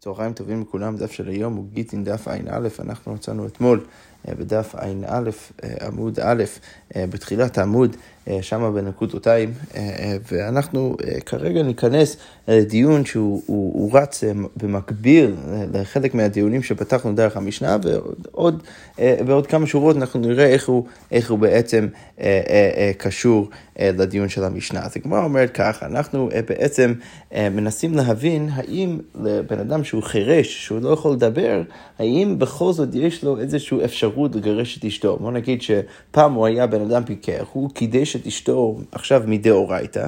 צהריים טובים לכולם, דף של היום הוא גיטין דף ע"א, אנחנו מצאנו אתמול אה, בדף ע"א, אה, עמוד א', אה, בתחילת העמוד, שם בנקודותיים, ואנחנו כרגע ניכנס לדיון שהוא הוא, הוא רץ במקביל לחלק מהדיונים שפתחנו דרך המשנה, ועוד, ועוד כמה שורות אנחנו נראה איך הוא, איך הוא בעצם קשור לדיון של המשנה. אז הגמרא אומרת ככה, אנחנו בעצם מנסים להבין האם לבן אדם שהוא חירש, שהוא לא יכול לדבר, האם בכל זאת יש לו איזושהי אפשרות לגרש את אשתו. בוא נגיד שפעם הוא היה בן אדם פיקח, הוא קידש את אשתו עכשיו מדאורייתא.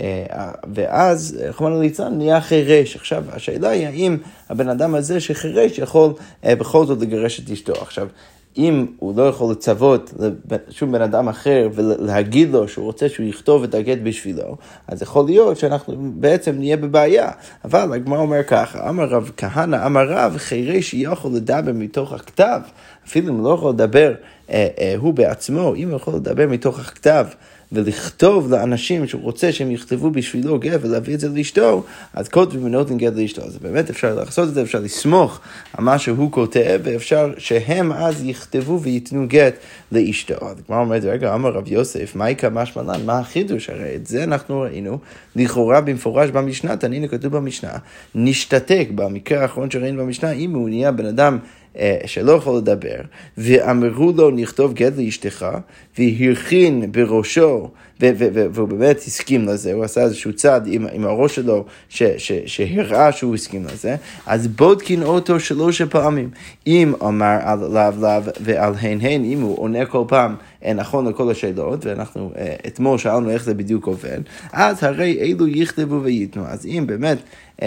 אה, ואז, רחמנא ליצלן, נהיה חירש. עכשיו, השאלה היא האם הבן אדם הזה שחירש יכול אה, בכל זאת לגרש את אשתו. עכשיו, אם הוא לא יכול לצוות לשום בן אדם אחר ולהגיד לו שהוא רוצה שהוא יכתוב את הגט בשבילו, אז יכול להיות שאנחנו בעצם נהיה בבעיה. אבל הגמרא אומר ככה, אמר רב כהנא, אמר רב, חירש יכול לדבר מתוך הכתב, אפילו אם הוא לא יכול לדבר אה, אה, הוא בעצמו, אם הוא יכול לדבר מתוך הכתב. ולכתוב לאנשים שהוא רוצה שהם יכתבו בשבילו גט ולהביא את זה לאשתו, אז כותבים ונותנים גט לאשתו. אז באמת אפשר לעשות את זה, אפשר לסמוך על מה שהוא כותב, ואפשר שהם אז יכתבו וייתנו גט לאשתו. אז כמו אומרת, רגע, אמר רב יוסף, מה יקרה משמע לן? מה החידוש? הרי את זה אנחנו ראינו לכאורה במפורש במשנה, תנינו כתוב במשנה, נשתתק במקרה האחרון שראינו במשנה, אם הוא נהיה בן אדם שלא יכול לדבר, ואמרו לו נכתוב גט לאשתך, והרכין בראשו, והוא באמת הסכים לזה, הוא עשה איזשהו צעד עם, עם הראש שלו שהראה שהוא הסכים לזה, אז בודקין אותו שלוש פעמים. אם אמר עליו לאו ועל הן הן, אם הוא עונה כל פעם אה, נכון לכל השאלות, ואנחנו אה, אתמול שאלנו איך זה בדיוק עובד, אז הרי אלו יכתבו וייתנו. אז אם באמת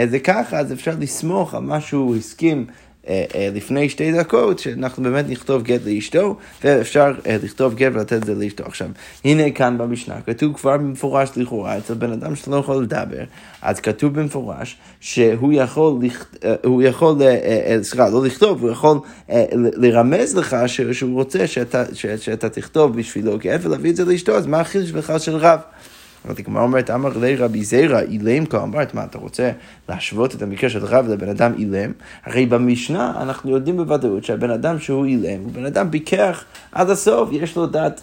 זה ככה, אז אפשר לסמוך על מה שהוא הסכים. אה, אה, לפני שתי דקות, שאנחנו באמת נכתוב גט לאשתו, ואפשר אה, לכתוב גט ולתת את זה לאשתו. עכשיו, הנה כאן במשנה, כתוב כבר במפורש לכאורה, אצל בן אדם שלא יכול לדבר, אז כתוב במפורש שהוא יכול, הוא יכול, סליחה, לא לכתוב, הוא יכול לרמז לך שהוא רוצה שאתה, שאתה תכתוב בשבילו גט ולהביא את זה לאשתו, אז מה החידוש בכלל של רב? אבל הגמרא אומרת, אמר לי רבי זיירא, אילם כה אמרת, מה אתה רוצה להשוות את המקרה של רב לבן אדם אילם? הרי במשנה אנחנו יודעים בוודאות שהבן אדם שהוא אילם הוא בן אדם פיקח עד הסוף, יש לו דעת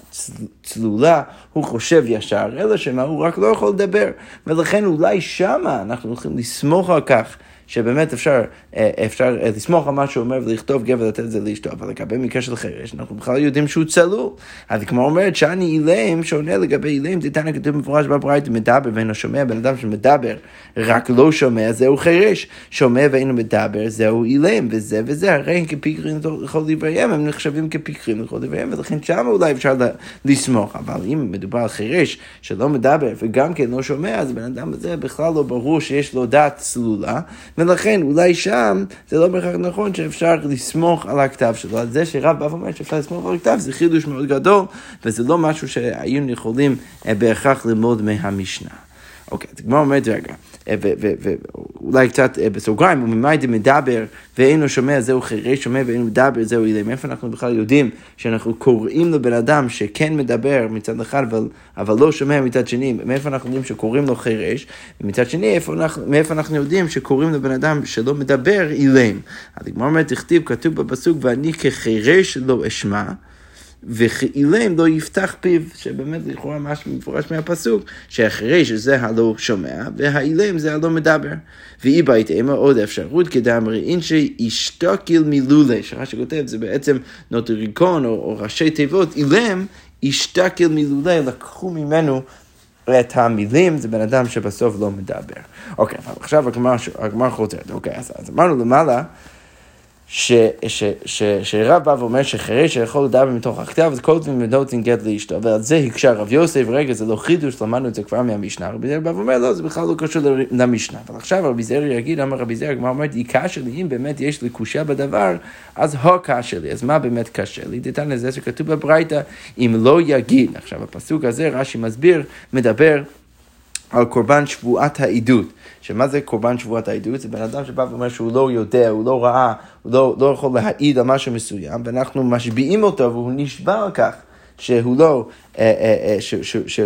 צלולה, הוא חושב ישר, אלא שמה, הוא רק לא יכול לדבר. ולכן אולי שמה אנחנו הולכים לסמוך על כך. שבאמת אפשר, אה, אפשר אה, לסמוך על מה שהוא אומר ולכתוב גבר ולתת את זה לאשתו, אבל לגבי מקרה של חרש, אנחנו בכלל יודעים שהוא צלול. אז כמו אומרת שאני אילם, שעונה לגבי אילם, תתנא כתוב במפורש בברייתא, מדבר ואינו שומע, בן אדם שמדבר רק לא שומע, זהו חרש, שומע ואינו מדבר, זהו אילם, וזה וזה, הרי הם כפיקרים לכל דבריהם, הם נחשבים כפיקרים לכל דבריהם, ולכן שם אולי אפשר לסמוך, אבל אם מדובר על חרש שלא מדבר וגם כן לא שומע, אז בן אדם הזה בכלל לא ברור שיש לו דעת צלולה. ולכן אולי שם זה לא בהכרח נכון שאפשר לסמוך על הכתב שלו. על זה שרב בא ואומר שאפשר לסמוך על הכתב זה חידוש מאוד גדול, וזה לא משהו שהיינו יכולים אה, בהכרח ללמוד מהמשנה. אוקיי, אז הגמרא אומרת, רגע, ואולי קצת אה, בסוגריים, וממאי דמדבר ואינו שומע זהו חירש שומע ואינו מדבר זהו אילם. איפה אנחנו בכלל יודעים שאנחנו קוראים לבן אדם שכן מדבר מצד אחד אבל, אבל לא שומע מצד שני, מאיפה אנחנו יודעים שקוראים לו חירש, ומצד שני אנחנו, מאיפה אנחנו יודעים שקוראים לבן אדם שלא מדבר אילם. אז הגמרא אומרת, תכתיב, כתוב בפסוק ואני כחירש לא אשמע. וכאילם לא יפתח פיו, שבאמת לכאורה משהו מפורש מהפסוק, שאחרי שזה הלא שומע, והאילם זה הלא מדבר. ואי בית אימה עוד אפשרות כדאמרי אינשי ישתקיל מלולה, שרש"י כותב זה בעצם נוטריקון או, או ראשי תיבות, אילם ישתקיל מלולה, לקחו ממנו את המילים, זה בן אדם שבסוף לא מדבר. אוקיי, עכשיו הגמר חוזרת. אוקיי, אז, אז אמרנו למעלה שרב בא ואומר שחירש שיכול לדבר מתוך הכתב, אז דברים ונותן גט לאשתו, ועל זה הקשה רב יוסף, רגע, זה לא חידוש, למדנו את זה כבר מהמשנה, רבי זר בא ואומר, לא, זה בכלל לא קשור למשנה. אבל עכשיו רבי זר יגיד, אמר רבי זר, הגמרא אומרת, היא קשה לי, אם באמת יש לי קושה בדבר, אז הו קשה לי, אז מה באמת קשה לי? תתן לזה שכתוב בברייתא, אם לא יגיד, עכשיו הפסוק הזה, רש"י מסביר, מדבר על קורבן שבועת העדות. שמה זה קורבן שבועת העדות? זה בן אדם שבא ואומר שהוא לא יודע, הוא לא ראה, הוא לא, לא יכול להעיד על משהו מסוים, ואנחנו משביעים אותו והוא נשבע על כך. שהוא לא,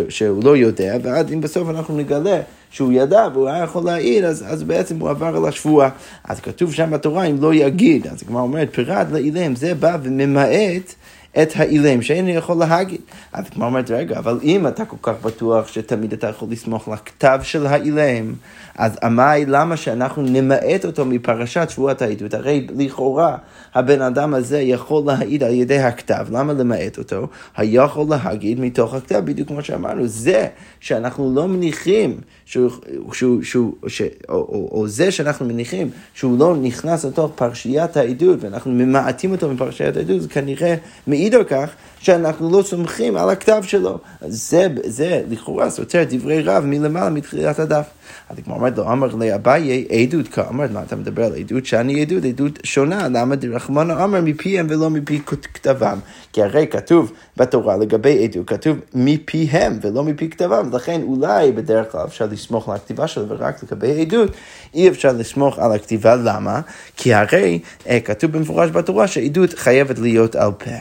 שהוא לא יודע, ועד אם בסוף אנחנו נגלה שהוא ידע והוא היה יכול להעיד, אז, אז בעצם הוא עבר על השבועה. אז כתוב שם בתורה אם לא יגיד, אז הגמרא אומרת, פירט לאילם, זה בא וממעט את האילם שאין יכול להגיד. אז כמו אומרת, רגע, אבל אם אתה כל כך בטוח שתמיד אתה יכול לסמוך לכתב של האילם, אז אמי, למה שאנחנו נמעט אותו מפרשת שבועת העדות? הרי לכאורה הבן אדם הזה יכול להעיד על ידי הכתב, למה למעט אותו? היכול להגיד מתוך הכתב, בדיוק כמו שאמרנו, זה שאנחנו לא מניחים, שהוא, שהוא, שהוא, ש, או, או, או זה שאנחנו מניחים שהוא לא נכנס לתוך פרשיית העדות ואנחנו ממעטים אותו מפרשיית העדות, זה כנראה מעיד על כך שאנחנו לא סומכים על הכתב שלו. זה, זה לכאורה סותר דברי רב מלמעלה מתחילת הדף. אז כמו אומרת לו, אמר לאביי עדות כאמר, מה אתה מדבר על עדות? שאני עדות, עדות שונה, למה דרחמנו אמר מפיהם ולא מפי כתבם? כי הרי כתוב בתורה לגבי עדות, כתוב מפיהם ולא מפי כתבם, לכן אולי בדרך כלל אפשר לסמוך על הכתיבה שלו, ורק לגבי עדות אי אפשר לסמוך על הכתיבה, למה? כי הרי אה, כתוב במפורש בתורה שעדות חייבת להיות על פה.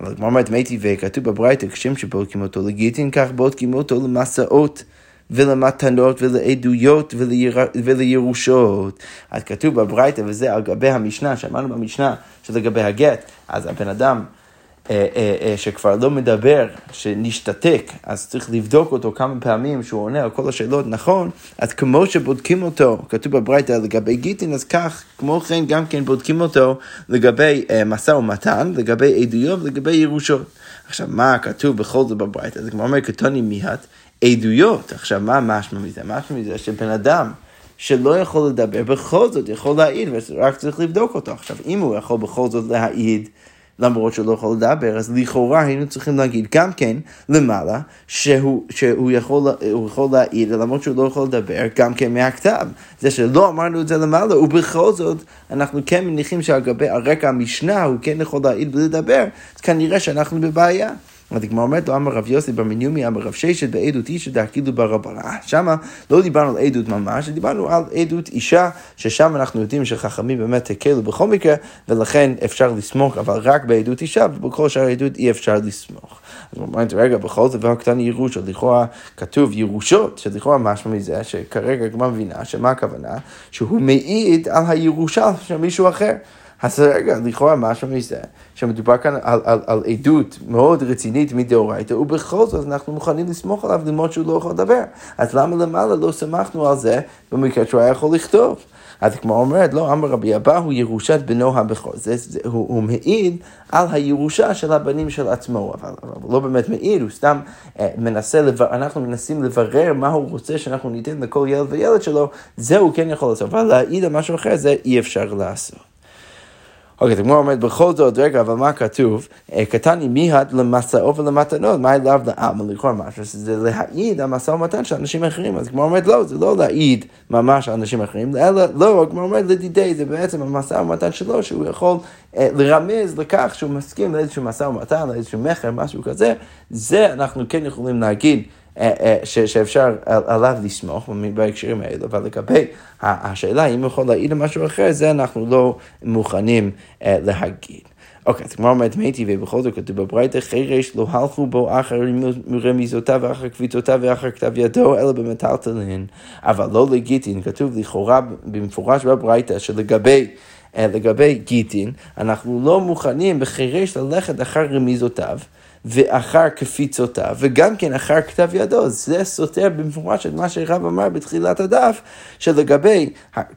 אבל כמו אומרת, מתי וכתוב בברייתא, כשם שבודקים אותו לגיטין, כך בודקים אותו למסעות. ולמתנות ולעדויות וליר... ולירושות. אז כתוב בברייתא, וזה על גבי המשנה, שאמרנו במשנה, שלגבי הגט, אז הבן אדם שכבר לא מדבר, שנשתתק, אז צריך לבדוק אותו כמה פעמים שהוא עונה על כל השאלות נכון, אז כמו שבודקים אותו, כתוב בברייתא לגבי גיטין, אז כך, כמו כן גם כן בודקים אותו לגבי משא ומתן, לגבי עדויות ולגבי ירושות. עכשיו, מה כתוב בכל זאת בברייתא? זה כמו אומר קטוני מיהת, עדויות. עכשיו, מה משמע מזה? משמע מזה שבן אדם שלא יכול לדבר, בכל זאת יכול להעיד, ורק צריך לבדוק אותו. עכשיו, אם הוא יכול בכל זאת להעיד, למרות שהוא לא יכול לדבר, אז לכאורה היינו צריכים להגיד גם כן למעלה, שהוא, שהוא יכול, יכול להעיד, למרות שהוא לא יכול לדבר, גם כן מהכתב. זה שלא אמרנו את זה למעלה, ובכל זאת אנחנו כן מניחים שעל הרקע המשנה הוא כן יכול להעיד ולדבר, אז כנראה שאנחנו בבעיה. אז הגמרא אומרת לו, אמר רב יוסי בר מניומי, אמר רב ששת בעדות אישה דאכילו ברבנה. שמה לא דיברנו על עדות ממש, דיברנו על עדות אישה, ששם אנחנו יודעים שחכמים באמת הקלו בכל מקרה, ולכן אפשר לסמוך, אבל רק בעדות אישה, ובכל שאר העדות אי אפשר לסמוך. אז הוא אומר, רגע, בכל זאת דבר קטן ירושות, לכאורה כתוב ירושות, שלכאורה משהו מזה, שכרגע הגמרא מבינה, שמה הכוונה? שהוא מעיד על הירושה של מישהו אחר. אז רגע, לכאורה משהו מזה, שמדובר כאן על, על, על עדות מאוד רצינית מדאורייתא, ובכל זאת אנחנו מוכנים לסמוך עליו למרות שהוא לא יכול לדבר. אז למה למעלה לא סמכנו על זה במקרה שהוא היה יכול לכתוב? אז כמו אומרת, לא, אמר רבי אבא הוא ירושת בנו הבכור. זה, זה, הוא, הוא מעיד על הירושה של הבנים של עצמו, אבל, אבל לא באמת מעיד, הוא סתם אה, מנסה, לבר, אנחנו מנסים לברר מה הוא רוצה שאנחנו ניתן לכל ילד וילד שלו, זה הוא כן יכול לעשות, אבל להעיד על משהו אחר, זה אי אפשר לעשות. אוקיי, אתה כמו אומרת, בכל זאת, רגע, אבל מה כתוב? אה, קטני מיהד למסעו ולמתנות, מה אליו לעלמא לכאורה משהו, שזה להעיד על משא ומתן של אנשים אחרים. אז כמו אומרת, לא, זה לא להעיד ממש על אנשים אחרים, אלא לא, כמו אומרת, לדידי, זה בעצם המשא ומתן שלו, שהוא יכול אה, לרמז לכך שהוא מסכים לאיזשהו משא ומתן, לאיזשהו מכר, משהו כזה, זה אנחנו כן יכולים להגיד. אה, אה, שאפשר עליו לסמוך בהקשרים האלה, אבל לגבי השאלה אם הוא יכול להעיד על משהו אחר, זה אנחנו לא מוכנים אה, להגיד. אוקיי, אז כמו אומרת מתי, ובכל זאת כתוב בברייתא, חירש לא הלכו בו אחר רמיזותיו ואחר קביצותיו ואחר כתב ידו, אלא במטלטלין. אבל לא לגיטין, כתוב לכאורה במפורש בברייתא שלגבי... לגבי גיטין, אנחנו לא מוכנים בחירש ללכת אחר רמיזותיו. ואחר קפיצותיו, וגם כן אחר כתב ידו. זה סותר במפורש את מה שרב אמר בתחילת הדף, שלגבי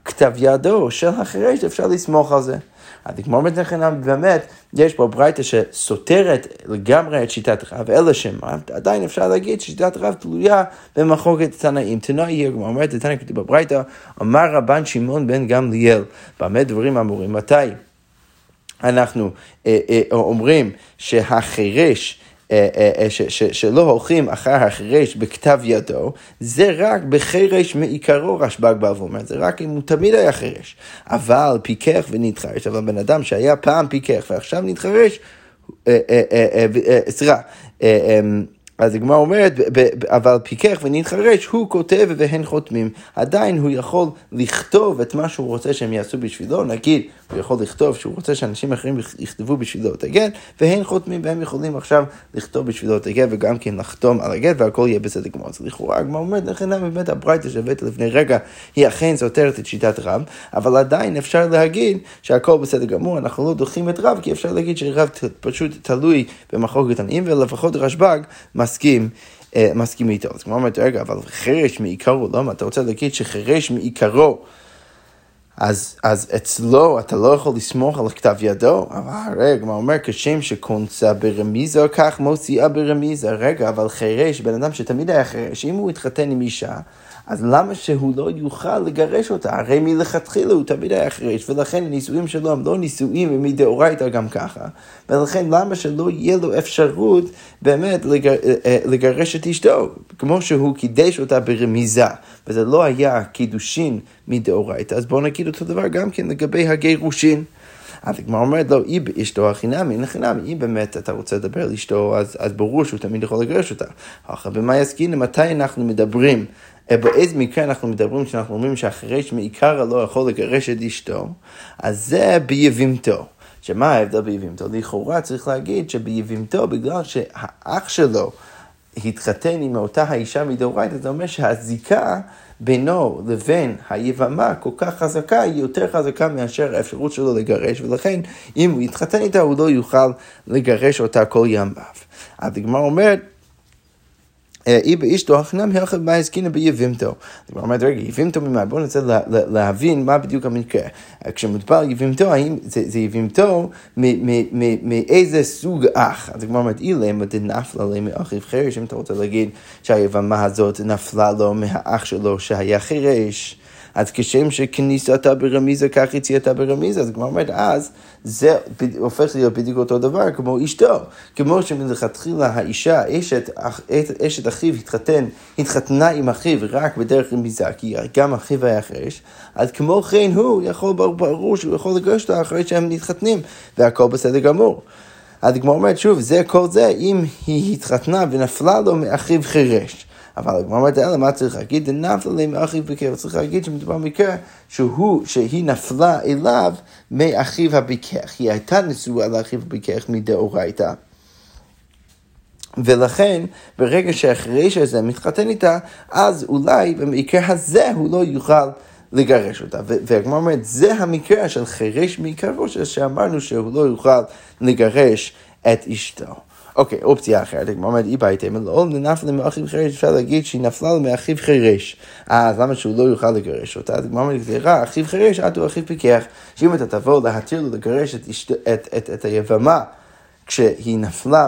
כתב ידו של החירש אפשר לסמוך על זה. אז כמו מתנחנם, באמת, יש פה ברייתא שסותרת לגמרי את שיטת רב, אלא שמה, עדיין אפשר להגיד ששיטת רב תלויה במחוקת תנאים. תנא יהיה, כמו אומרת, תנא כתוב בברייתא, אמר רבן שמעון בן גמליאל, במה דברים אמורים? מתי? אנחנו אה, אה, אומרים שהחירש אה, ש, ש, שלא הולכים אחר החירש בכתב ידו, זה רק בחירש מעיקרו רשב"ג בא ואומר, זה רק אם הוא תמיד היה חירש. אבל פיקח ונתחרש, אבל בן אדם שהיה פעם פיקח ועכשיו נתחרש, סליחה, אמ, אז הגמרא אומרת, אבל פיקח ונתחרש, הוא כותב והן חותמים. עדיין הוא יכול לכתוב את מה שהוא רוצה שהם יעשו בשבילו, נגיד, הוא יכול לכתוב שהוא רוצה שאנשים אחרים יכתבו בשבילו את הגט, והן חותמים והם יכולים עכשיו לכתוב בשבילו את הגט וגם כן לחתום על הגט והכל יהיה בסדר גמור. אז לכאורה הגמרא אומרת, לכן באמת הברייתא שהבאת לפני רגע היא אכן סותרת את שיטת רב, אבל עדיין אפשר להגיד שהכל בסדר גמור, אנחנו לא דוחים את רב, כי אפשר להגיד שרב פשוט תלוי במחלוקת עניים, ולפחות רשב"ג מסכים. אה, מסכים איתו. אז כמו אומרת, רגע, אבל חירש מעיקרו, למה? אתה רוצה להגיד שחירש מעיקרו אז, אז אצלו אתה לא יכול לסמוך על כתב ידו, אבל רגע, מה אומר, כשם שקונצה ברמיזה, כך מוציאה ברמיזה. רגע, אבל חירש, בן אדם שתמיד היה חירש, אם הוא התחתן עם אישה, אז למה שהוא לא יוכל לגרש אותה? הרי מלכתחילה הוא תמיד היה חירש, ולכן הנישואים שלו הם לא נישואים מדאורייתא גם ככה, ולכן למה שלא יהיה לו אפשרות באמת לגר, אה, אה, לגרש את אשתו, כמו שהוא קידש אותה ברמיזה, וזה לא היה קידושין מדאורייתא, אז בואו נגיד אותו דבר גם כן לגבי הגירושין. אז הגמרא אומרת לו, היא באשתו החינמי, אין חינמי, אם באמת אתה רוצה לדבר על אשתו, אז, אז ברור שהוא תמיד יכול לגרש אותה. אחר במה יסכינו, מתי אנחנו מדברים באיזה מקרה אנחנו מדברים כשאנחנו אומרים שהחירש מעיקר לא יכול לגרש את אשתו, אז זה ביבימתו. שמה ההבדל ביבימתו? לכאורה צריך להגיד שביבימתו, בגלל שהאח שלו התחתן עם אותה האישה מדאורייתא, זה אומר שהזיקה בינו לבין היבמה כל כך חזקה, היא יותר חזקה מאשר האפשרות שלו לגרש, ולכן אם הוא יתחתן איתה, הוא לא יוכל לגרש אותה כל ימיו. אז הגמרא אומרת, אי באשתו החנם הלכה בהזקינא ביבימתו. הגמרא אומרת, רגע, יבימתו ממה? בואו ננסה להבין מה בדיוק המקרה. כשמדובר על יבימתו, האם זה יבימתו מאיזה סוג אח? אז הגמרא אומרת, אילמה דנפלה לי מאחיו חירש, אם אתה רוצה להגיד שהיבמה הזאת נפלה לו מהאח שלו שהיה חירש. אז כשם שכניסתה ברמיזה, כך יציאתה ברמיזה. אז כמו אומרת, אז זה הופך להיות בדיוק אותו דבר כמו אשתו. כמו שמלכתחילה האישה, אשת, אשת אחיו התחתן, התחתנה עם אחיו רק בדרך רמיזה, כי גם אחיו היה חרש, אז כמו כן הוא יכול, ברור שהוא יכול לגרש אותה אחרי שהם מתחתנים, והכל בסדר גמור. אז הגמרא אומרת, שוב, זה כל זה אם היא התחתנה ונפלה לו מאחיו חירש. אבל הגמרא אומרת, אלא מה צריך להגיד? דנפלה מאחיו בקר. צריך להגיד שמדובר במקרה שהוא, שהיא נפלה אליו מאחיו הביקח. היא הייתה נשואה לאחיו הביקח מדאורייתא. ולכן, ברגע שהחירש הזה מתחתן איתה, אז אולי במקרה הזה הוא לא יוכל לגרש אותה. והגמרא אומרת, זה המקרה של חירש מעיקרו, שאמרנו שהוא לא יוכל לגרש את אשתו. אוקיי, אופציה אחרת, הגמרא אומרת, אי בייתם, לא נפלה מאחיו חירש, אפשר להגיד שהיא נפלה מאחיו חירש. אה, אז למה שהוא לא יוכל לגרש אותה? אז הגמרא אומרת, רע, אחיו חירש, עד הוא אחיו פיקח. שאם אתה תבוא להתיר לו לגרש את, את, את, את היבמה כשהיא נפלה,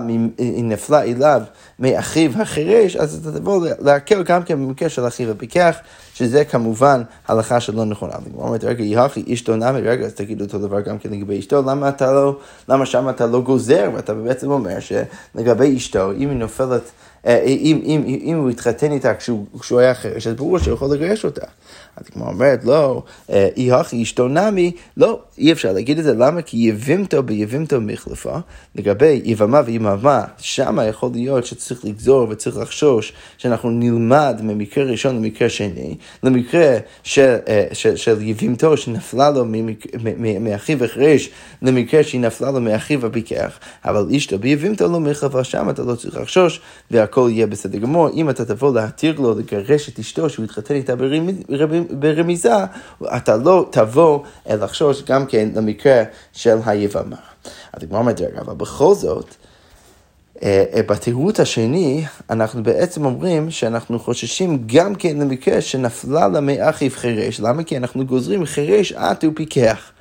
נפלה אליו מאחיו החירש, אז אתה תבוא להקל גם כן במקרה של אחיו הפיקח, שזה כמובן הלכה שלא נכונה. אני אומרת, רגע, יהכי אשתו נמי, רגע, אז תגידו אותו דבר גם כן לגבי אשתו, למה אתה לא, למה שם אתה לא גוזר, ואתה בעצם אומר שלגבי אשתו, אם היא נופלת... אה, אם, אם, אם, הוא התחתן איתה כשהוא, כשהוא היה חירש, אז ברור שהוא יכול לגרש אותה. אז כמו אומרת, לא, אה, אי הכי אשתו נמי, לא, אי אפשר להגיד את זה, למה? כי יבימתו ביבימתו מחלפה, לגבי יבמה ויממה, שמה יכול להיות שצריך לגזור וצריך לחשוש שאנחנו נלמד ממקרה ראשון למקרה שני, למקרה של, אה, של, של יבימתו שנפלה לו מאחיו החרש, למקרה שהיא נפלה לו מאחיו הביקח, אבל אשתו ביבימתו לא מחלפה, שם אתה לא צריך לחשוש, והכל יהיה בסדר גמור. אם אתה תבוא להתיר לו לגרש את אשתו שהוא יתחתן איתה ברמיזה, אתה לא תבוא לחשוש גם כן למקרה של היבמה. אז הגמרא אומרת, אבל בכל זאת, אה, אה, בתירוץ השני, אנחנו בעצם אומרים שאנחנו חוששים גם כן למקרה שנפלה לה מאחיו חירש. למה? כי אנחנו גוזרים חירש עט ופיקח.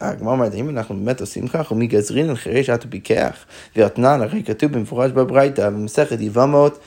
הגמרא אומרת, אם אנחנו באמת עושים כך, ומגזרין על חירש עט ופיקח, ואתנן, הרי כתוב במפורש בברייתא, במסכת יבמות,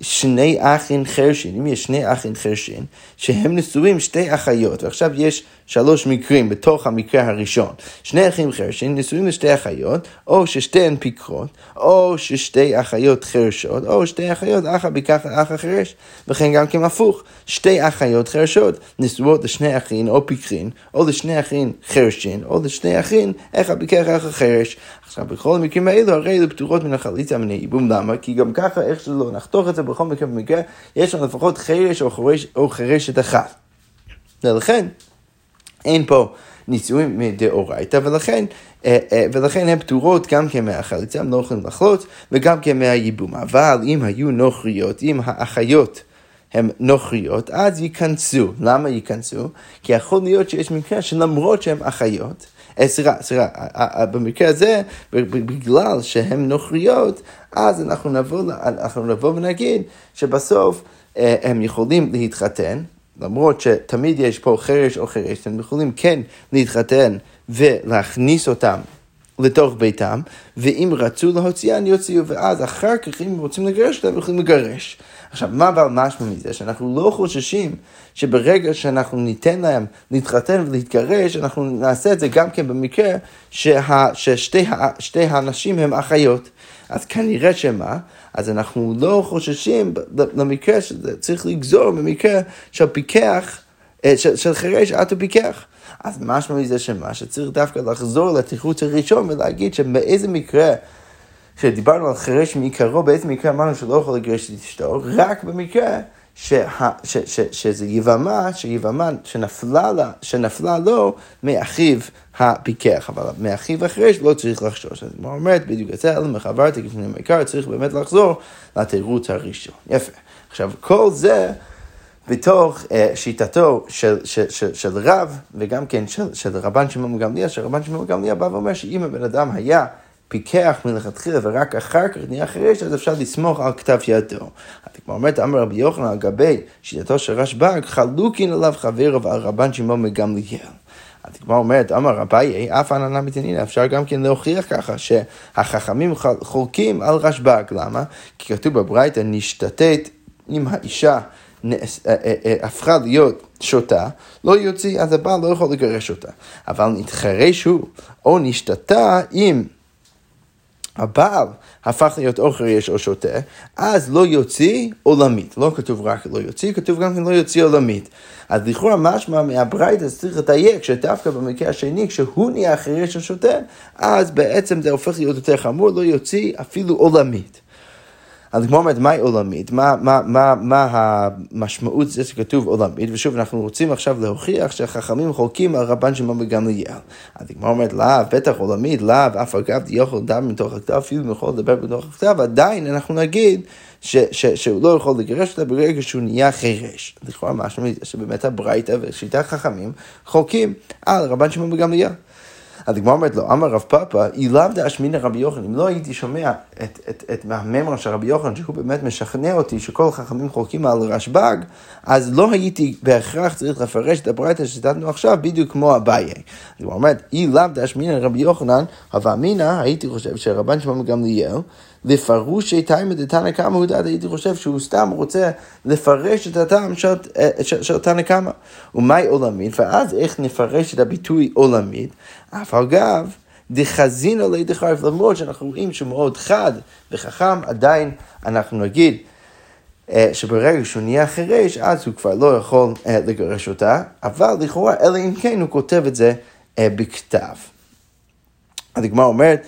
שני אחים חרשים, אם יש שני אחים חרשים, שהם נשואים שתי אחיות, ועכשיו יש שלוש מקרים בתוך המקרה הראשון. שני אחים חרשים נשואים לשתי אחיות, או ששתיהן פיקחות, או ששתי אחיות חרשות, או שתי אחיות אחא ביקח אח החרש. וכן גם כן הפוך, שתי אחיות חרשות נשואות לשני אחים או פיקחין, או לשני אחים חרשים, או לשני אחים איך ביקח אח החרש. עכשיו, בכל המקרים האלו, הרי אלו פטורות מן החליצה מן הייבום. למה? כי גם ככה, איך שלא נחתוך את זה בכל מקרה ומקרה, יש לנו לפחות חרש או, חרש, או חרשת אחת. ולכן, אין פה נישואים מדאורייתא, ולכן, אה, אה, ולכן הן פטורות גם כן מהחליצה, הם לא יכולים לחלוץ, וגם כן מהייבום. אבל אם היו נוכריות, אם האחיות הן נוכריות, אז ייכנסו. למה ייכנסו? כי יכול להיות שיש מקרה שלמרות שהן אחיות, אה, סליחה, סליחה, במקרה הזה, בגלל שהן נוכריות, אז אנחנו נבוא, אנחנו נבוא ונגיד שבסוף הם יכולים להתחתן, למרות שתמיד יש פה חרש או חרש, הם יכולים כן להתחתן ולהכניס אותם לתוך ביתם, ואם רצו להוציאן יוציאו, ואז אחר כך אם רוצים לגרש אותם, יכולים לגרש. עכשיו, מה אבל משמע מזה? שאנחנו לא חוששים שברגע שאנחנו ניתן להם להתחתן ולהתגרש, אנחנו נעשה את זה גם כן במקרה שה, ששתי הנשים הן אחיות. אז כנראה שמה? אז אנחנו לא חוששים למקרה שזה צריך לגזור במקרה של פיקח, אה, של, חירש עד הפיקח. אז משמע מזה שמה? שצריך דווקא לחזור לתירוץ הראשון ולהגיד שבאיזה מקרה כשדיברנו על חירש מעיקרו, באיזה מקרה אמרנו שלא יכול לגרש את אשתו? רק במקרה שה, ש, ש, שזה יבמה, שיבמה שנפלה, לה, שנפלה לו מאחיו הפיקח, אבל מאחיו החרש לא צריך לחשוש. אז הוא אומרת, בדיוק את זה, אלא מחברתי לפני העיקר, צריך באמת לחזור לתירוץ הראשון. יפה. עכשיו, כל זה... בתוך uh, שיטתו של, של, של, של רב, וגם כן של, של רבן שמעון גמליאל, שרבן שמעון גמליאל בא ואומר שאם הבן אדם היה פיקח מלכתחילה ורק אחר כך נהיה חירש, אז אפשר לסמוך על כתב ידו. אז כמו אומרת, אמר רבי יוחנן על גבי שיטתו של רשב"ג, חלוקין עליו חברו ועל רבן שמעון מגמליאל. אז כמו אומרת, אמר אביי, אף עננה מתנינא, אפשר גם כן להוכיח ככה שהחכמים חולקים על רשב"ג, למה? כי כתוב בברייתא, נשתתת עם האישה אה, אה, אה, הפכה להיות שותה, לא יוציא, אז הבעל לא יכול לגרש אותה. אבל נתחרש הוא, או נשתתה עם... הבעל הפך להיות או חריש או שותה, אז לא יוציא עולמית. לא כתוב רק לא יוציא, כתוב גם כן לא יוציא עולמית. אז לכאורה משמע מהברייתא צריך לדייק שדווקא במקרה השני, כשהוא נהיה חריש או שותה, אז בעצם זה הופך להיות יותר חמור, לא יוציא אפילו עולמית. אז כמו אומרת, מהי עולמית? מה, מה, מה, מה המשמעות זה שכתוב עולמית? ושוב, אנחנו רוצים עכשיו להוכיח שהחכמים חולקים על רבן שמעון בגמליאל. אז כמו אומרת, לאו, בטח עולמית, לאו, אף אגב יכול לדבר מתוך הכתב, אפילו אם יכול לדבר מתוך הכתב, עדיין אנחנו נגיד ש, ש, שהוא לא יכול לגרש אותה ברגע שהוא נהיה חירש. לכאורה משהו שבאמת הברייתא ושיטת חכמים חולקים על רבן שמעון בגמליאל. אז הגמרא אומרת לו, אמר רב פאפא, אילאו דאשמינא רבי יוחנן, אם לא הייתי שומע את, את, את מהממר של רבי יוחנן, שהוא באמת משכנע אותי שכל החכמים חולקים על רשב"ג, אז לא הייתי בהכרח צריך לפרש את הברייתא שציטטנו עכשיו, בדיוק כמו אביי. אז הוא אומר, אילאו דאשמינא רבי יוחנן, הווה אמינא, הייתי חושב שרבן שמעון גמליאל, לפרושי תימא דתנא קמא הוא דעת, הייתי חושב שהוא סתם רוצה לפרש את הטעם של, אה, תנא קמא. ומהי עולמית? ואז איך נפרש את הביטוי עולמית? אף אגב, דחזין עלי דחרף, למרות שאנחנו רואים שהוא מאוד חד וחכם, עדיין אנחנו נגיד אה, שברגע שהוא נהיה חירש, אז הוא כבר לא יכול אה, לגרש אותה, אבל לכאורה, אלא אם כן הוא כותב את זה בכתב. אז הגמרא אומרת,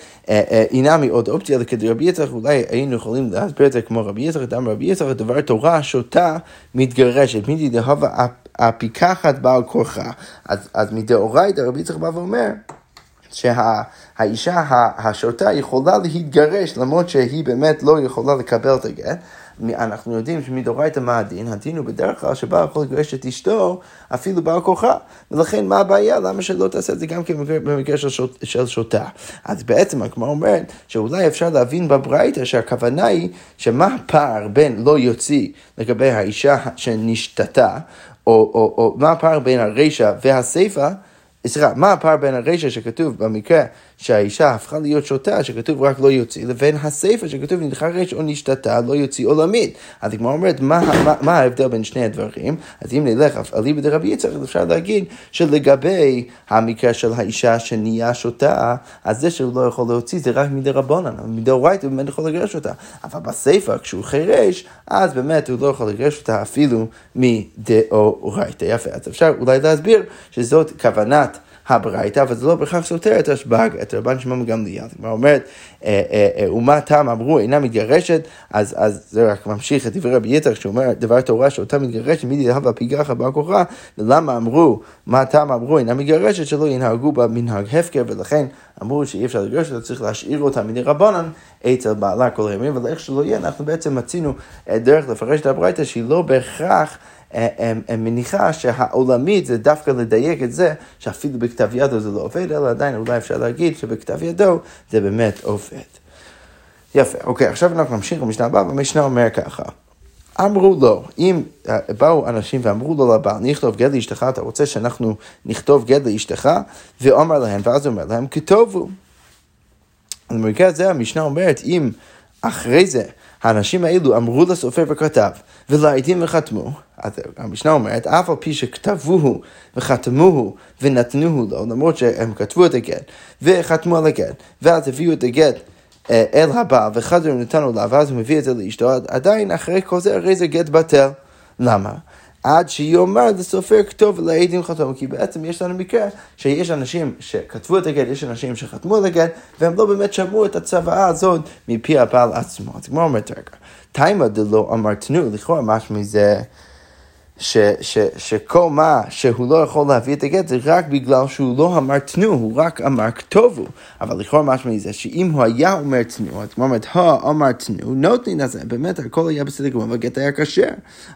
הנה מעוד אופציה לכדי רבי יצחק, אולי היינו יכולים להסביר את זה כמו רבי יצחק, דם רבי יצחק, דבר תורה שותה מתגרשת, מידי דהבה הפיקחת בעל כורחה. אז, אז מדאורייתא רבי יצחק בא ואומר, שהאישה השוטה יכולה להתגרש למרות שהיא באמת לא יכולה לקבל את הגט. אנחנו יודעים שמדאורייתא מה הדין? הדין הוא בדרך כלל שבעל יכול לגרש את אשתו אפילו בעל כוחה. ולכן מה הבעיה? למה שלא תעשה את זה גם כן במקרה של, שוט, של שוטה? אז בעצם הגמרא אומרת שאולי אפשר להבין בברייתא שהכוונה היא שמה הפער בין לא יוציא לגבי האישה שנשתתה, או, או, או מה הפער בין הרישא והסיפא? סליחה, מה הפער בין הרישא שכתוב במקרה שהאישה הפכה להיות שוטה, שכתוב רק לא יוציא, לבין הסיפא שכתוב נדחה ריש או נשתתה, לא יוציא עולמית. אז הגמרא אומרת, מה, מה, מה ההבדל בין שני הדברים? אז אם נלך על ליבא דרבי יצחק, אפשר להגיד שלגבי המקרה של האישה שנהיה שוטה, אז זה שהוא לא יכול להוציא זה רק מדי רבונן, מדאורייתא הוא באמת יכול לגרש אותה. אבל בסיפא, כשהוא חירש, אז באמת הוא לא יכול לגרש אותה אפילו מדאורייתא. יפה, אז אפשר אולי להסביר שזאת כוונת הברייתא, אבל זה לא בהכרח סותר את השב"ג, את רבן שמעון גמליאל. כלומר אומרת, אה, אה, אה, ומה טעם אמרו אינה מתגרשת, אז, זה רק ממשיך את דברי רבי יצחק שאומר דבר תורה שאותה מתגרשת, מי דהבה והפיגחה בר כוחה, ולמה אמרו, מה טעם אמרו אינה מתגרשת, שלא ינהגו בה מנהג הפקר, ולכן אמרו שאי אפשר לגרש אותה, צריך להשאיר אותה מדי רבנן אצל בעלה כל הימים, אבל איך שלא יהיה, אנחנו בעצם מצינו דרך לפרש את הברייתא שהיא לא בהכרח מניחה שהעולמית זה דווקא לדייק את זה, שאפילו בכתב ידו זה לא עובד, אלא עדיין אולי אפשר להגיד שבכתב ידו זה באמת עובד. יפה, אוקיי, עכשיו אנחנו נמשיך במשנה הבאה, והמשנה אומר ככה. אמרו לו, אם אה, באו אנשים ואמרו לו לבעל, נכתוב גד לאשתך, אתה רוצה שאנחנו נכתוב גד לאשתך? ואומר להם, ואז הוא אומר להם, כתובו. במקרה הזה המשנה אומרת, אם אחרי זה האנשים האלו אמרו לסופר וכתב, ולעדים וחתמו, אז המשנה אומרת, אף על פי שכתבוהו וחתמוהו ונתנוהו לו, למרות שהם כתבו את הגט וחתמו על הגט, ואז הביאו את הגט אה, אל הבעל וחזרו ונתנו לה, ואז הוא מביא את זה לאשתו, עדיין אחרי כל זה הרי זה גט בטל. למה? עד שיאמר לסופר כתוב ולעדים חתום, כי בעצם יש לנו מקרה שיש אנשים שכתבו את הגט, יש אנשים שחתמו על הגט, והם לא באמת שמעו את הצוואה הזאת מפי הבעל עצמו. אז כמו אומרת רגע, תימא דלא אמרתנו, לכאורה משהו מזה ש, ש, שכל מה שהוא לא יכול להביא את הגט זה רק בגלל שהוא לא אמר תנו, הוא רק אמר כתובו. אבל לכאורה משמע מזה שאם הוא היה אומר תנו, אז כמו אומרת, הו אמר תנו, נותנין הזה, באמת הכל היה בסדר גמור והגט היה כשר.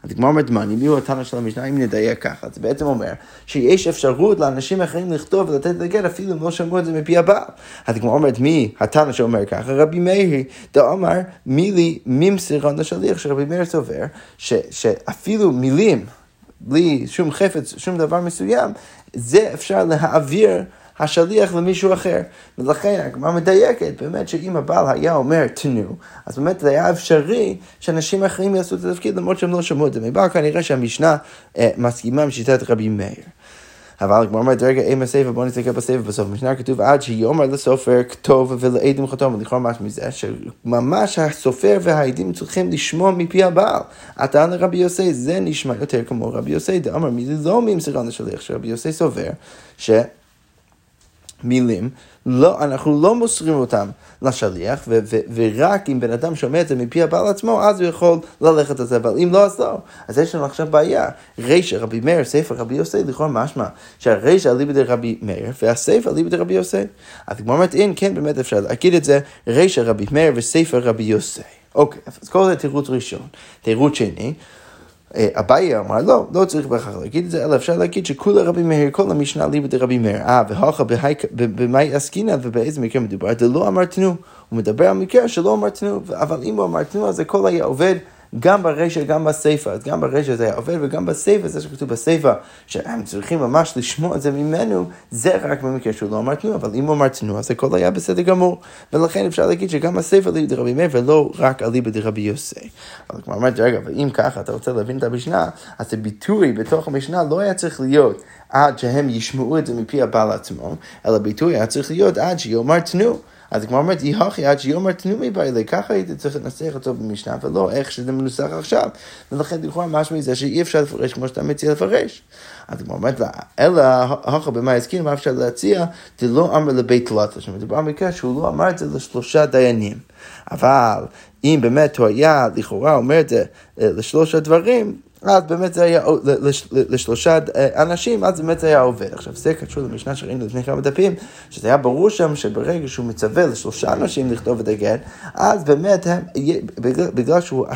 אז כמו אומרת, מה, מי הוא התנא של המשנה, אם נדייק ככה, זה בעצם אומר שיש אפשרות לאנשים אחרים לכתוב ולתת את הגט אפילו אם לא שמעו את זה מפי הבעל. אז כמו אומרת, מי התנא שאומר ככה? רבי מאיר, דאמר מילי ממסירון לשליח, שרבי מאיר סובר, שאפילו מילים בלי שום חפץ, שום דבר מסוים, זה אפשר להעביר השליח למישהו אחר. ולכן הגמרא מדייקת, באמת שאם הבעל היה אומר תנו, אז באמת זה היה אפשרי שאנשים אחרים יעשו את התפקיד למרות שהם לא שמעו את זה. מבעל כנראה שהמשנה אה, מסכימה עם שיטת רבי מאיר. אבל הגמרא אומרת, רגע, אם הספר, בוא נסתכל בספר בסוף המשנה, כתוב עד שיאמר לסופר כתוב ולעדים חתום, ולכאורה משהו מזה, שממש הסופר והעדים צריכים לשמוע מפי הבעל. אתה לרבי יוסי, זה נשמע יותר כמו רבי יוסי, דאמר מילי לא ממסירן לשליח, שרבי יוסי סובר, ש... מילים, לא, אנחנו לא מוסרים אותם לשליח, ו- ו- ורק אם בן אדם שומע את זה מפי הבעל עצמו, אז הוא יכול ללכת על זה, אבל אם לא, אז לא. אז יש לנו עכשיו בעיה. רישא רבי מאיר, ספר רבי יוסי, לכאורה משמע שהרישא אליבא דרבי מאיר, והספר אליבא דרבי יוסי. אז כמו אומרת, אין, כן, באמת אפשר להגיד את זה, רישא רבי מאיר וספר רבי יוסי. אוקיי, אז כל זה תירוץ ראשון. תירוץ שני, אביי אמר, לא, לא צריך בהכרח להגיד את זה, אלא אפשר להגיד שכולה רבי מאיר, כל המשנה ליבא דרבי מאיר. אה, והוכה במאי עסקינא ובאיזה מקרה מדובר, דלא אמרתנו. הוא מדבר על מקרה שלא אמרתנו, אבל אם הוא אמרתנו, אז הכל היה עובד. גם ברישא, גם בסיפא, אז גם ברישא זה היה עובד, וגם בסיפא, זה שכתוב בסיפא, שהם צריכים ממש לשמוע את זה ממנו, זה רק במקרה שהוא לא אמר תנועה, אבל אם הוא אמר תנועה, אז הכל היה בסדר גמור. ולכן אפשר להגיד שגם הסיפא ליבא דרבי מאיר, ולא רק אליבא דרבי יוסי. אבל כמו אמרתי, רגע, אבל אם ככה אתה רוצה להבין את המשנה, אז הביטוי בתוך המשנה לא היה צריך להיות עד שהם ישמעו את זה מפי הבעל עצמו, אלא הביטוי היה צריך להיות עד שיאמר תנועה. אז הגמרא אומרת, יהכי עד שיאמר תנומי באלה, ככה הייתי צריך לנסח אותו במשנה, ולא איך שזה מנוסח עכשיו. ולכן לכאורה משהו מזה שאי אפשר לפרש כמו שאתה מציע לפרש. אז הגמרא אומרת לה, אלא הכי במה הזכיר, מה אפשר להציע? זה לא אמר לבית תלתה, שמדובר במקרה שהוא לא אמר את זה לשלושה דיינים. אבל אם באמת הוא היה לכאורה אומר את זה אה, לשלושה דברים, אז באמת זה היה לשלושה אה, אנשים, אז באמת זה היה עובד. עכשיו זה קשור למשנה שראינו לפני כמה דפים, שזה היה ברור שם שברגע שהוא מצווה לשלושה אנשים לכתוב את הגט, אז באמת הם, בגלל שהוא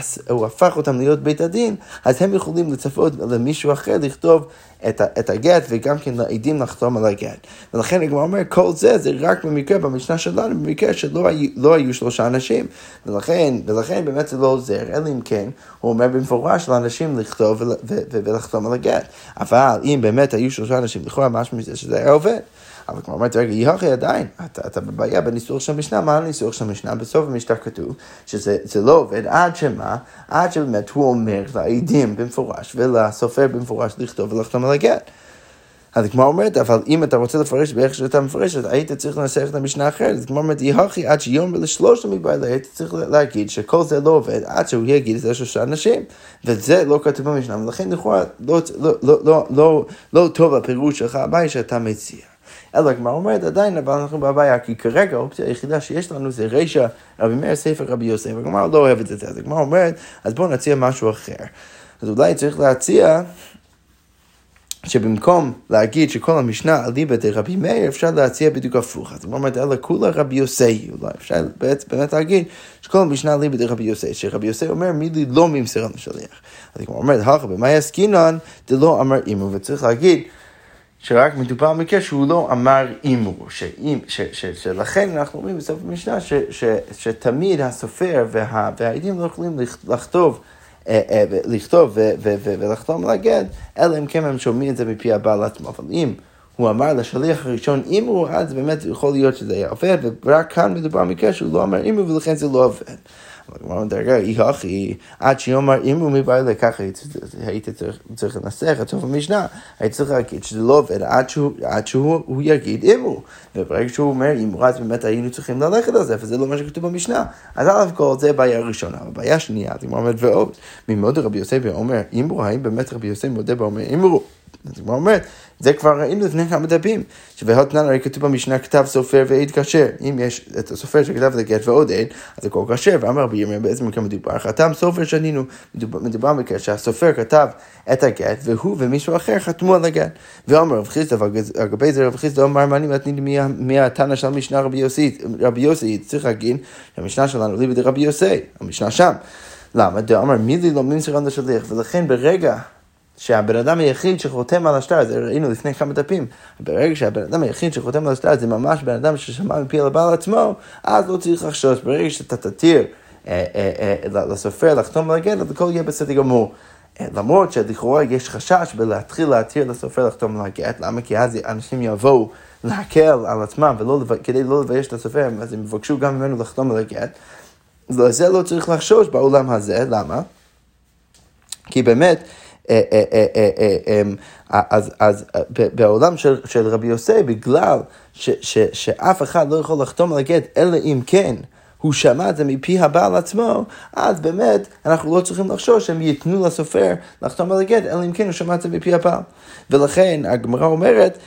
הפך אותם להיות בית הדין, אז הם יכולים לצפות למישהו אחר לכתוב את, את הגט וגם כן לעדים לחתום על הגט. ולכן הגמרא אומר, כל זה זה רק במקרה, במשנה שלנו, במקרה שלא היו, לא היו שלושה אנשים. ולכן, ולכן באמת זה לא עוזר, אלא אם כן, הוא אומר במפורש לאנשים לכתוב ולחתום על הגט. אבל אם באמת היו שלושה אנשים, לכאורה משהו מזה שזה היה עובד. אבל כמו אומרת, רגע, יהכי עדיין, אתה, אתה בבעיה בניסוח של המשנה, מה הניסוח של המשנה? בסוף המשנה כתוב שזה לא עובד עד שמה? עד שבאמת הוא אומר לעדים במפורש ולסופר במפורש לכתוב ולחתום על הגט. אז הגמרא אומרת, אבל אם אתה רוצה לפרש באיך שאתה מפרש, אז היית צריך לנסח את המשנה אחרת. אז הגמרא אומרת, יהכי עד שיום לשלוש מבעלה, היית צריך להגיד שכל זה לא עובד עד שהוא יגיד את זה שלושה אנשים. וזה לא כתוב במשנה, ולכן לכאורה לא, לא, לא, לא, לא, לא טוב הפירוש שלך הבעיה שאתה מציע. אלא הגמרא אומרת עדיין, אבל אנחנו בבעיה, כי כרגע האופציה היחידה שיש לנו זה רישא רבי מאיר ספר רבי יוסף, והגמרא לא אוהבת את זה, אז הגמרא אומרת, אז בואו נציע משהו אחר. אז אולי צריך להציע שבמקום להגיד שכל המשנה אליבא דרבי מאיר, אפשר להציע בדיוק הפוך. אז הוא אומר, אלא כולה רבי יוסי, אולי אפשר באמת להגיד שכל המשנה אליבא דרבי יוסי, שרבי יוסי אומר, מי לי לא ממסר לשליח. אז הוא אומר, הכה במאי עסקינן, דלא אמר אימו, וצריך להגיד שרק מדובר במקרה שהוא לא אמר אימו, שלכן אנחנו אומרים בסוף המשנה שתמיד הסופר והעדים לא יכולים לכתוב אה, אה, לכתוב ולחתום על הגט, אלא אם כן הם שומעים את זה מפי הבעל עצמו. אבל אם הוא אמר לשליח הראשון אימו, אז באמת יכול להיות שזה היה עובד, ורק כאן מדובר במקרה שהוא לא אמר אימו ולכן זה לא עובד. הגמרא מדרגה, אי הכי, עד שיאמר אם הוא מבעלה, ככה היית צריך לנסח את סוף המשנה, היית צריך להגיד שזה לא עובד עד שהוא יגיד אם הוא. וברגע שהוא אומר אם הוא, אז באמת היינו צריכים ללכת על זה, וזה לא מה שכתוב במשנה. אז א' כל זה בעיה ראשונה. הבעיה השנייה, הגמרא אומרת ועוד, ממוד רבי יוסי ואומר אם הוא, האם באמת רבי יוסי מודה ואומר אם הוא. אז הגמרא אומרת, זה כבר ראינו לפני כמה דפים, שבהותנן הרי כתוב במשנה כתב סופר ועד כשר. אם יש את הסופר שכתב את הגט ועוד עד, אז הכל כשר, ואמר רבי ירמיה בעצם מקום מדובר, חתם סופר שנינו, מדובר בכך שהסופר כתב את הגט, והוא ומישהו אחר חתמו על הגט. ואומר רב חיסדא, ואגבי זה רב חיסדא אמר, מה אני מתניתי מהתנא של המשנה רבי יוסי, רבי יוסי, צריך להגיד, המשנה שלנו ליבי דרבי יוסי, המשנה שם. למה? דאמר מי לי לא ממסרן לשליח, ולכן ברגע שהבן אדם היחיד שחותם על השטר, זה ראינו לפני כמה דפים, ברגע שהבן אדם היחיד שחותם על השטר זה ממש בן אדם ששמע מפי לבעל עצמו, אז לא צריך לחשוש, ברגע שאתה תתיר אה, אה, אה, לסופר לחתום על הגט, אז הכל יהיה בסדר גמור. למרות שלכאורה יש חשש בלהתחיל להתיר לסופר לחתום על הגט, למה? כי אז אנשים יבואו להקל על עצמם, וכדי לא לבייש את הסופר, אז הם יבקשו גם ממנו לחתום על הגט. לזה לא צריך לחשוש בעולם הזה, למה? כי באמת, אז, אז בעולם של, של רבי יוסי, בגלל ש, ש, שאף אחד לא יכול לחתום על הגט, אלא אם כן הוא שמע את זה מפי הבעל עצמו, אז באמת אנחנו לא צריכים לחשוש שהם ייתנו לסופר לחתום על הגט, אלא אם כן הוא שמע את זה מפי הבעל. ולכן הגמרא אומרת,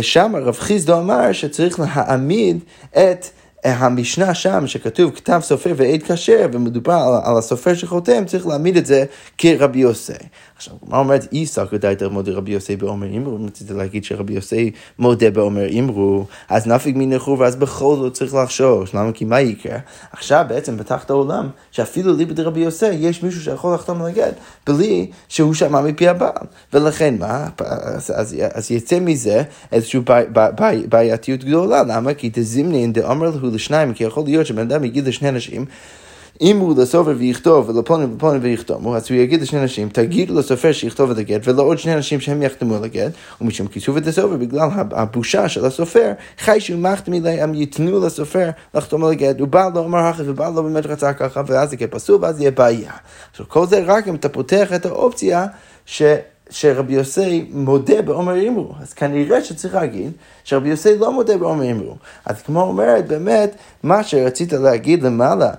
שם רב חיסדו אמר שצריך להעמיד את המשנה שם, שכתוב כתב סופר ועד כשר, ומדובר על, על הסופר שחותם, צריך להעמיד את זה כרבי יוסי. עכשיו, מה אומרת אי סקר דייתר מודה רבי יוסי באומר אמרו? אם רצית להגיד שרבי יוסי מודה באומר אמרו, אז נפיג מנחור, ואז בכל זאת צריך לחשוש. למה? כי מה יקרה? עכשיו בעצם פתח העולם, שאפילו ליבא דרבי יוסי, יש מישהו שיכול לחתום על הגט, בלי שהוא שמע מפי הבעל. ולכן מה? אז, אז, אז יצא מזה איזושהי בעייתיות גדולה. למה? כי תזימנין דאמר לו לשניים, כי יכול להיות שבן אדם יגיד לשני אנשים, אם הוא לסופר ויכתוב ולפונים ולפונים ויחתומו, אז הוא יגיד לשני אנשים, תגידו לסופר שיכתוב את הגט, ולעוד שני אנשים שהם יחתמו על הגט, ומשום כיסוף את הסופר, בגלל הבושה של הסופר, חי שהוא מחתמי להם, ייתנו לסופר לחתום על הגט, ובעל לא אמר אחת, ובעל לא באמת רצה ככה, ואז זה כפסול, ואז יהיה בעיה. עכשיו, כל זה רק אם אתה פותח את האופציה ש... שרבי יוסי מודה בעומר אמרו. אז כנראה שצריך להגיד שרבי יוסי לא מודה בעומר אמרו. אז כמו אומרת, באמת, מה שרצית להגיד למעלה,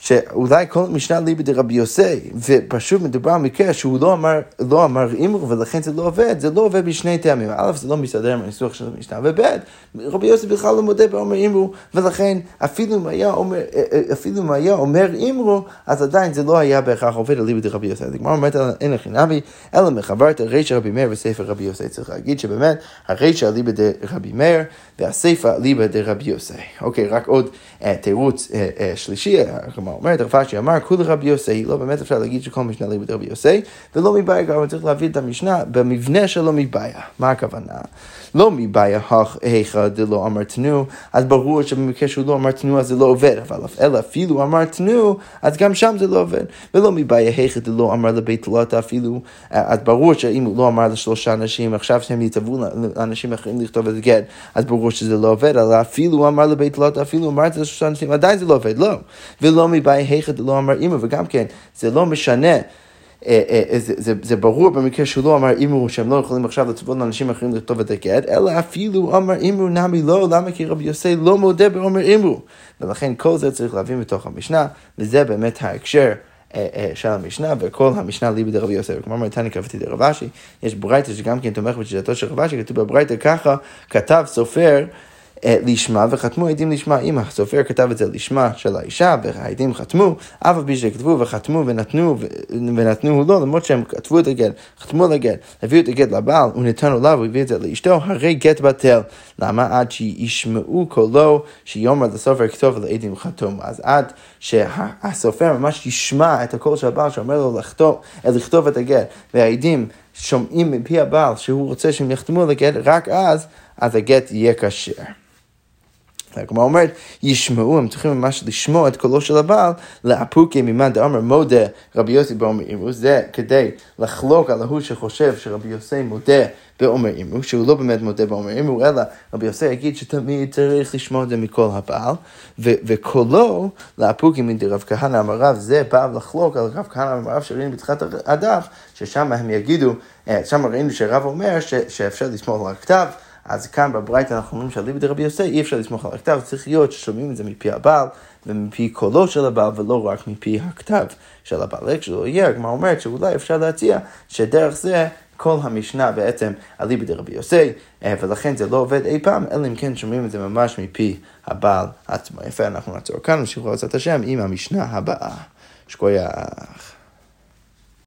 שאולי כל משנה ליבי דרבי יוסי, ופשוט מדובר על מקרה שהוא לא אמר, לא אמר אימור ולכן זה לא עובד, זה לא עובד בשני טעמים. א', זה לא מסתדר עם הניסוח של המשנה, וב', רבי יוסי בכלל לא מודה באומר אימרו, ולכן אפילו אם היה אומר, אפילו אם היה אומר אימרו, אז עדיין זה לא היה בהכרח עובד על ליבי דרבי יוסי. אז הגמרא אומרת, אין לכי נבי, אלא מחברת רישא רבי מאיר וספר רבי יוסי. צריך להגיד שבאמת, הרישא ליבי דרבי מאיר, והסיפא ליבה דרבי יוסי. אוקיי, רק עוד אה, תירוץ אה, אה, שלישי, כלומר אומרת רב אמר כולי רבי יוסי, לא באמת אפשר להגיד שכל משנה ליבה דרבי יוסי, ולא מבעיה גם צריך להביא את המשנה במבנה שלו מבעיה. מה הכוונה? לא מבעיה היכא דלא אמרתנו, אז ברור שבמקרה שהוא לא אמרתנו אז זה לא עובד, אבל אלא אפילו אמרתנו, אז גם שם זה לא עובד. ולא מבעיה היכא דלא אמר לבית תלתה אפילו, אז ברור שאם הוא לא אמר לשלושה אנשים, עכשיו שהם יתבעו לאנשים אחרים לכתוב את הגט, אז ברור שזה לא עובד, אלא אפילו אמר לבית תלתה, אפילו אמר את זה לשלושה אנשים, עדיין זה לא עובד, לא. ולא מבעיה היכא דלא אמר אימא, וגם כן, זה לא משנה. אה, אה, זה, זה, זה ברור במקרה שהוא לא אמר אמרו שהם לא יכולים עכשיו לצוות לאנשים אחרים לכתוב את הגט, אלא אפילו אמר אמרו נמי לא, למה כי רבי יוסי לא מודה באומר אמרו. ולכן כל זה צריך להביא מתוך המשנה, וזה באמת ההקשר. אה, של המשנה, וכל המשנה ליבי דרבי יוסף. כלומר, מתני כפתי דרבשי, יש ברייתא שגם כן תומך בשיטתו של רבשי, כתוב בברייתא ככה, כתב סופר לשמה וחתמו עדים לשמה. אם הסופר כתב את זה לשמה של האישה והעדים חתמו, אף על פי שכתבו וחתמו ונתנו ונתנו לו, למרות שהם כתבו את הגט, חתמו על הגט, הביאו את הגט לבעל ונתנו לה והביא את זה לאשתו, הרי גט בטל. למה? עד שישמעו קולו שיאמר לסופר כתוב ולעדים חתום. אז עד שהסופר ממש ישמע את הקול של הבעל שאומר לו לכתוב, לכתוב את הגט, והעדים שומעים מפי הבעל שהוא רוצה שהם יחתמו על הגט, רק אז, אז הגט יהיה כשר. הגמרא אומרת, ישמעו, הם צריכים ממש לשמוע את קולו של הבעל, לאפוקי ממאן דאמר מודה רבי יוסי באומר אימו, זה כדי לחלוק על ההוא שחושב שרבי יוסי מודה באומר אימו, שהוא לא באמת מודה באומר אימו, אלא רבי יוסי יגיד שתמיד צריך לשמוע את זה מכל הבעל, וקולו לאפוקי מן דרב כהנא אמר רב, זה בא לחלוק על רב כהנא אמר רב שראינו בתחילת הדף, ששם הם יגידו, אה, שם ראינו שרב אומר שאפשר לסמוך על הכתב. אז כאן בברייתא אנחנו אומרים שעל ליבי דרבי יוסי אי אפשר לסמוך על הכתב, צריך להיות ששומעים את זה מפי הבעל ומפי קולו של הבעל ולא רק מפי הכתב של הבעל. איך שלא יהיה, הגמרא אומרת שאולי אפשר להציע שדרך זה כל המשנה בעצם על ליבי דרבי יוסי, אה, ולכן זה לא עובד אי פעם, אלא אם כן שומעים את זה ממש מפי הבעל עצמו. יפה, אנחנו נעצור כאן, נמשיך לעשות השם עם המשנה הבאה. שקוייך.